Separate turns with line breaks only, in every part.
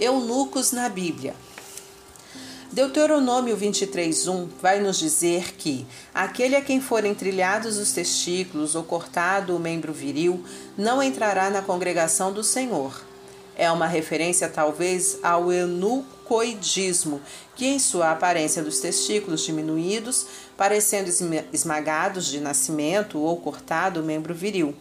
Eunucos na Bíblia. Deuteronômio 23:1 vai nos dizer que aquele a quem forem trilhados os testículos ou cortado o membro viril não entrará na congregação do Senhor. É uma referência talvez ao eunucoidismo, que em sua aparência dos testículos diminuídos, parecendo esmagados de nascimento ou cortado o membro viril.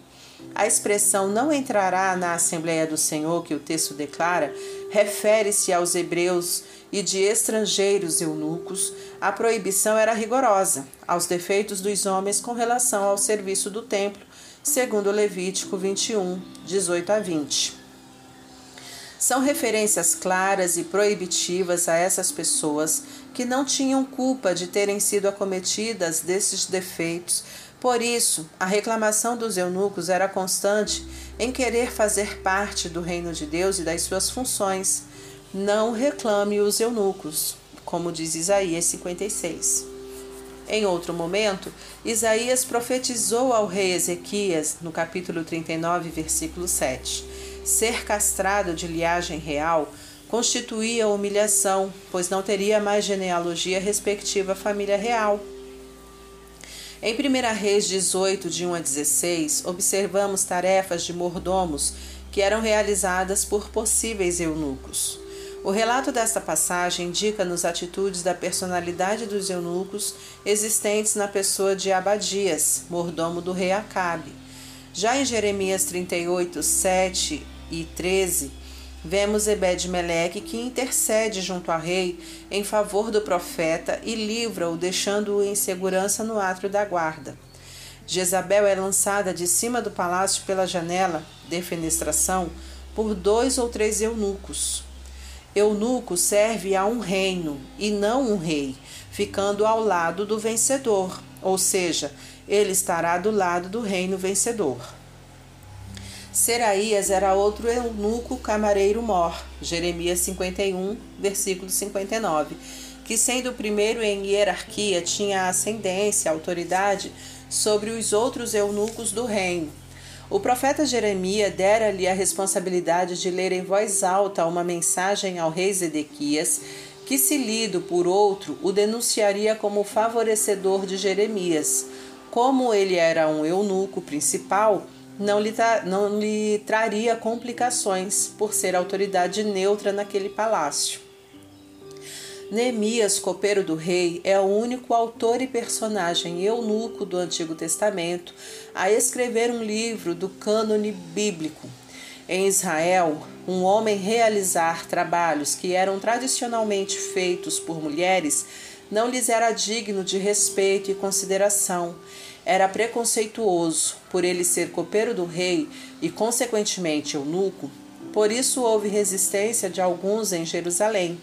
A expressão não entrará na Assembleia do Senhor, que o texto declara, refere-se aos hebreus e de estrangeiros eunucos. A proibição era rigorosa aos defeitos dos homens com relação ao serviço do templo, segundo Levítico 21, 18 a 20. São referências claras e proibitivas a essas pessoas que não tinham culpa de terem sido acometidas desses defeitos por isso, a reclamação dos eunucos era constante em querer fazer parte do reino de Deus e das suas funções. Não reclame os eunucos, como diz Isaías 56. Em outro momento, Isaías profetizou ao rei Ezequias, no capítulo 39, versículo 7. Ser castrado de liagem real constituía humilhação, pois não teria mais genealogia respectiva à família real. Em 1 Reis 18, de 1 a 16, observamos tarefas de mordomos que eram realizadas por possíveis eunucos. O relato desta passagem indica-nos atitudes da personalidade dos eunucos existentes na pessoa de Abadias, mordomo do rei Acabe. Já em Jeremias 38, 7 e 13, Vemos Ebed-Meleque que intercede junto ao rei em favor do profeta e livra-o, deixando-o em segurança no átrio da guarda. Jezabel é lançada de cima do palácio pela janela, defenestração, por dois ou três eunucos. Eunuco serve a um reino e não um rei, ficando ao lado do vencedor, ou seja, ele estará do lado do reino vencedor. Seraías era outro eunuco camareiro mor, Jeremias 51, versículo 59, que sendo o primeiro em hierarquia tinha ascendência, autoridade sobre os outros eunucos do reino. O profeta Jeremias dera-lhe a responsabilidade de ler em voz alta uma mensagem ao rei Zedequias, que, se lido por outro, o denunciaria como favorecedor de Jeremias. Como ele era um eunuco principal, não lhe, não lhe traria complicações por ser autoridade neutra naquele palácio. Neemias, copeiro do rei, é o único autor e personagem eunuco do Antigo Testamento a escrever um livro do cânone bíblico. Em Israel, um homem realizar trabalhos que eram tradicionalmente feitos por mulheres não lhes era digno de respeito e consideração era preconceituoso por ele ser copeiro do rei e, consequentemente, eunuco. Por isso houve resistência de alguns em Jerusalém.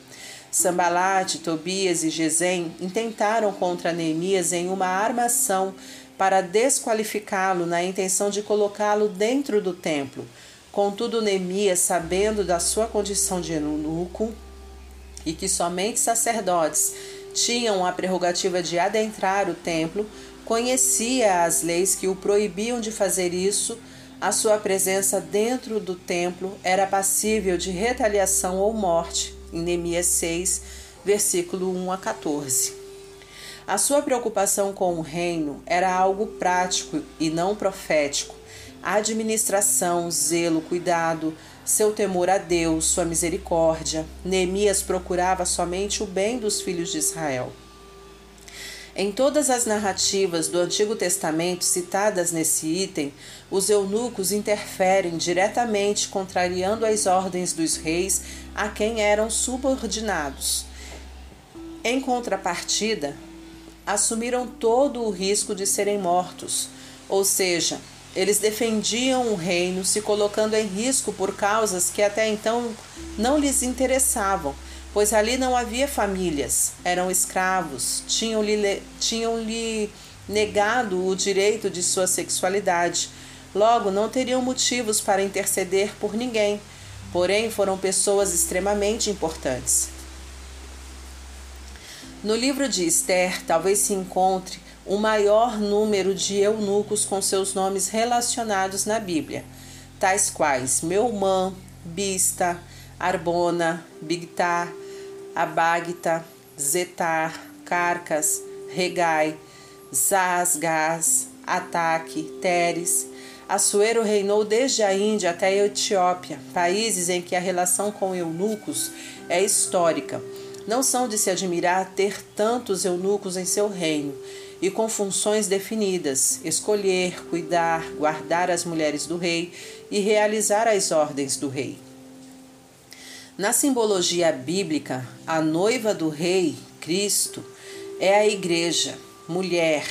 Sambalate, Tobias e Gesem intentaram contra Neemias em uma armação para desqualificá-lo na intenção de colocá-lo dentro do templo. Contudo, Neemias, sabendo da sua condição de eunuco e que somente sacerdotes tinham a prerrogativa de adentrar o templo, Conhecia as leis que o proibiam de fazer isso, a sua presença dentro do templo era passível de retaliação ou morte, em Neemias 6, versículo 1 a 14. A sua preocupação com o reino era algo prático e não profético. administração, zelo, cuidado, seu temor a Deus, sua misericórdia. Neemias procurava somente o bem dos filhos de Israel. Em todas as narrativas do Antigo Testamento citadas nesse item, os eunucos interferem diretamente contrariando as ordens dos reis a quem eram subordinados. Em contrapartida, assumiram todo o risco de serem mortos, ou seja, eles defendiam o reino se colocando em risco por causas que até então não lhes interessavam pois ali não havia famílias, eram escravos, tinham-lhe tinham -lhe negado o direito de sua sexualidade. Logo, não teriam motivos para interceder por ninguém, porém foram pessoas extremamente importantes. No livro de Esther, talvez se encontre o maior número de eunucos com seus nomes relacionados na Bíblia, tais quais Meumã, Bista, Arbona, Bigtar, Abagta, Zetar, Carcas, Regai, Zasgaz, Ataque, Teres. Assuero reinou desde a Índia até a Etiópia, países em que a relação com eunucos é histórica. Não são de se admirar ter tantos eunucos em seu reino e com funções definidas: escolher, cuidar, guardar as mulheres do rei e realizar as ordens do rei. Na simbologia bíblica, a noiva do rei, Cristo, é a igreja, mulher.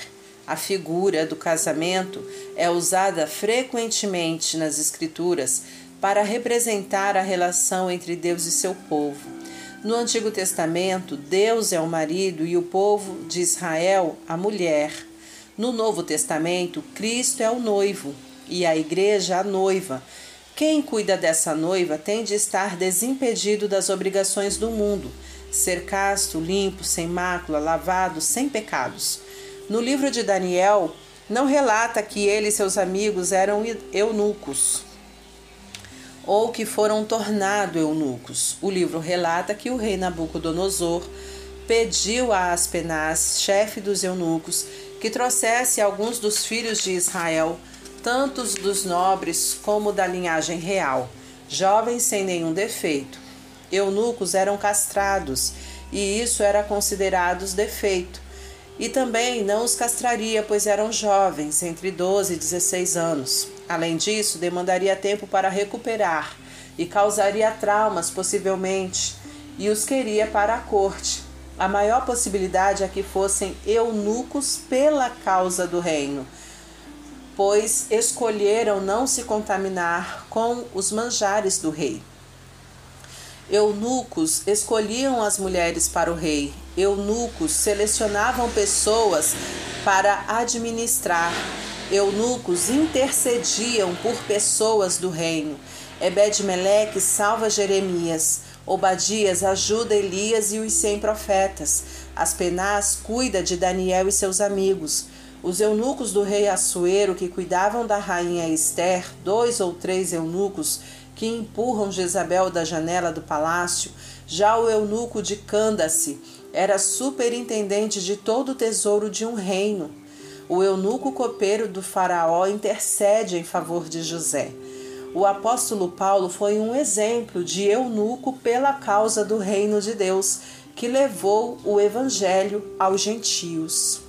A figura do casamento é usada frequentemente nas Escrituras para representar a relação entre Deus e seu povo. No Antigo Testamento, Deus é o marido e o povo de Israel a mulher. No Novo Testamento, Cristo é o noivo e a igreja a noiva. Quem cuida dessa noiva tem de estar desimpedido das obrigações do mundo, ser casto, limpo, sem mácula, lavado, sem pecados. No livro de Daniel, não relata que ele e seus amigos eram eunucos ou que foram tornados eunucos. O livro relata que o rei Nabucodonosor pediu a Aspenaz, chefe dos eunucos, que trouxesse alguns dos filhos de Israel, tantos dos nobres como da linhagem real, jovens sem nenhum defeito. Eunucos eram castrados, e isso era considerado defeito. E também não os castraria, pois eram jovens, entre 12 e 16 anos. Além disso, demandaria tempo para recuperar e causaria traumas, possivelmente, e os queria para a corte. A maior possibilidade é que fossem eunucos pela causa do reino, pois escolheram não se contaminar com os manjares do rei. Eunucos escolhiam as mulheres para o rei. Eunucos selecionavam pessoas para administrar eunucos intercediam por pessoas do reino. Ebed-Meleque salva Jeremias. Obadias ajuda Elias e os cem profetas. Aspenaz cuida de Daniel e seus amigos. Os eunucos do rei Assuero que cuidavam da rainha Esther, dois ou três eunucos que empurram Jezabel da janela do palácio. Já o eunuco de Candace era superintendente de todo o tesouro de um reino. O eunuco copeiro do Faraó intercede em favor de José. O apóstolo Paulo foi um exemplo de eunuco pela causa do reino de Deus, que levou o evangelho aos gentios.